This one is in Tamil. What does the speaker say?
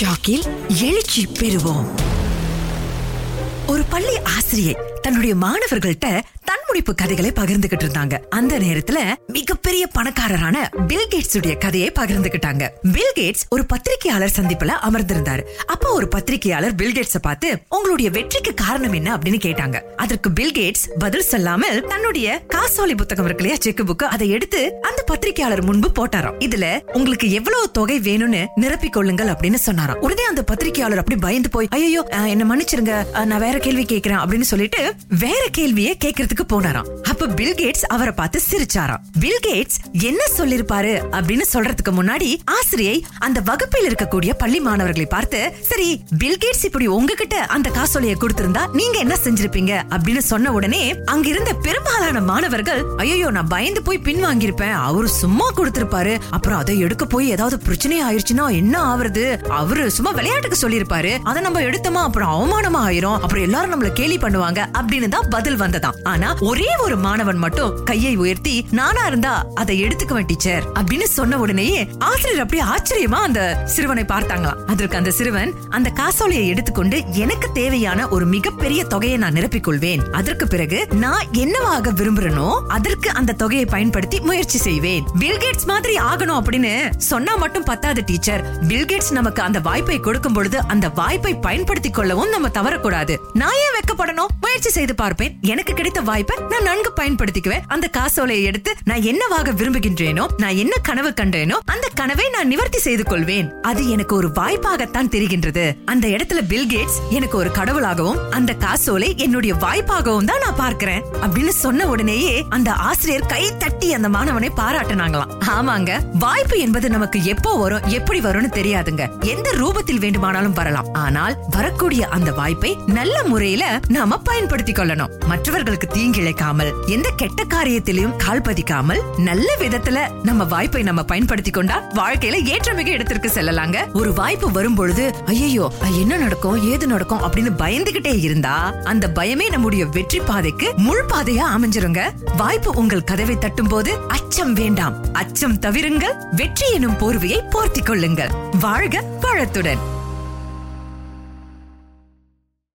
ஷாக்கில் எழுச்சி பெறுவோம். ஒரு பள்ளி ஆசிரியை தன்னுடைய மாணவர்கள்ட்ட தன்முடிப்பு கதைகளை பகிர்ந்துகிட்டு இருந்தாங்க. அந்த நேரத்துல மிகப்பெரிய பணக்காரரான பில் கேட்ஸ் உடைய கதையை பகிர்ந்துகிட்டாங்க. பில் கேட்ஸ் ஒரு பத்திரிகையாளர் சந்திப்புல அமர்ந்திருந்தாரு. அப்போ ஒரு பத்திரிகையாளர் பில் கேட்ஸ பார்த்து உங்களுடைய வெற்றிக்கு காரணம் என்ன? அப்படின்னு கேட்டாங்க. அதற்கு பில் கேட்ஸ் பதில் சொல்லாமல் தன்னுடைய காசோலை புத்தகம் இருக்கு இல்லையா செக் புக் அதை எடுத்து அந்த பத்திரிகையாளர் முன்பு போட்டாராம். இதுல உங்களுக்கு எவ்வளவு தொகை வேணும்னு நிரப்பிக் கொள்ளுங்கள் அப்படின்னு சொன்னாராம். உடனே அந்த பத்திரிகையாளர் அப்படி பயந்து போய் ஐயோ என்ன மன்னிச்சிருங்க நான் வேற கேள்வி கேட்கிறேன் அப்படின்னு சொல்லிட்டு வேற கேள்வியை கேட்கறதுக்கு போனாராம். அப்ப பில் கேட்ஸ் அவரை பார்த்து சிரிச்சாராம். பில் கேட்ஸ் என்ன சொல்லிருப்பாரு அப்படின்னு சொல்றதுக்கு முன்னாடி ஆசிரியை அந்த வகுப்பில் இருக்கக்கூடிய பள்ளி மாணவர்களை பார்த்து சரி பில் கேட்ஸ் இப்படி உங்ககிட்ட அந்த காசோலையை கொடுத்திருந்தா நீங்க என்ன செஞ்சிருப்பீங்க? அப்படின்னு சொன்ன உடனே அங்கிருந்த பெரும்பாலான மாணவர்கள் ஐயோ நான் பயந்து போய் பின் வாங்கியிருப்பேன். அவரு சும்மா கொடுத்திருப்பாரு. அப்புறம் அதை எடுக்க போய் ஏதாவது பிரச்சனை ஆயிருச்சுன்னா என்ன ஆவறது? அவரு சும்மா விளையாட்டுக்கு சொல்லியிருப்பாரு. அதை நம்ம எடுத்தோமா? அப்புறம் அவமானமா ஆயிரும். அப்புறம் எல்லாரும் நம்மள கேலி பண்ணுவாங்க. அப்படின்னு தான் பதில் வந்ததாம். ஆனா ஒரே ஒரு மாணவன் மட்டும் கையை உயர்த்தி நானா இருந்தா அதை எடுத்துக்குவேன் டீச்சர். அப்படின்னு சொன்ன உடனேயே ஆசிரியர் அப்படியே ஆச்சரியமா அந்த சிறுவனை பார்த்தாங்களாம். அதற்கு அந்த சிறுவன் அந்த காசோலையை எடுத்துக்கொண்டு எனக்கு தேவையான ஒரு மிகப்பெரிய தொகையை நான் நிரப்பிக் கொள்வேன் அதற்கு பிறகு நான் என்னவாக விரும்புறனோ அதற்கு அந்த தொகையை பயன்படுத்தி முயற்சி செய்வேன். பில்கேட்ஸ் மாதிரி ஆகணும் அப்படின்னு சொன்னா மட்டும் பத்தாது டீச்சர். பில்கேட்ஸ் நமக்கு அந்த வாய்ப்பை கொடுக்கும் பொழுது அந்த வாய்ப்பை பயன்படுத்திக் கொள்ளவும் நம்ம தவறக்கூடாது. நான் ஏன் வெக்கப்படணும்? முயற்சி செய்து பார்ப்பேன். எனக்கு கிடைத்த வாய்ப்பை நான் நன்கு பயன்படுத்திக்குவேன். அந்த காசோலையை எடுத்து நான் என்னவாக விரும்புகின்றேனோ நான் என்ன கனவு கண்டேனோ அந்த கனவை நான் நிவர்த்தி செய்து கொள்வேன். அது எனக்கு ஒரு வாய்ப்பாகத்தான் தெரிகின்றது. அந்த இடத்துல பில் கேட்ஸ் எனக்கு ஒரு கடவுளாகவும் அந்த காசோலை என்னுடைய வாய்ப்பாகவும் தான் நான் பார்க்கிறேன். அப்படின்னு சொன்ன உடனேயே அந்த ஆசிரியர் கை தட்டி அந்த மாணவனை பாராட்டினாங்களாம். ஆமாங்க வாய்ப்பு என்பது நமக்கு எப்போ வரும் எப்படி வரும்னு தெரியாதுங்க. எந்த ரூபத்தில் வேண்டுமானாலும் வரலாம். ஆனால் வரக்கூடிய அந்த வாய்ப்பை நல்ல முறையில நாம பயன்படுத்திக் கொள்ளணும். மற்றவர்களுக்கு தீங்கிழைக்காமல் எந்த கெட்ட காரியத்திலையும் கால் பதிக்காமல் நல்ல விதத்துல நம்ம வாய்ப்பை நம்ம பயன்படுத்தி கொண்டா வாழ்க்கையில ஏற்றமிக இடத்திற்கு செல்லலாங்க. ஒரு வாய்ப்பு வரும் பொழுது ஐயோ என்ன நடக்கும்? ஏது நடக்கும்? அப்படின்னு பயந்துகிட்டே இருந்தா அந்த பயமே நம்முடைய வெற்றி பாதைக்கு முள் பாதையா அமைஞ்சிருங்க. வாய்ப்பு உங்கள் கதவை தட்டும் போது அச்சம் வேண்டாம். அச்சம் தவிருங்கள். வெற்றி எனும் போர்வையை போர்த்தி கொள்ளுங்கள். வாழ்க பழத்துடன்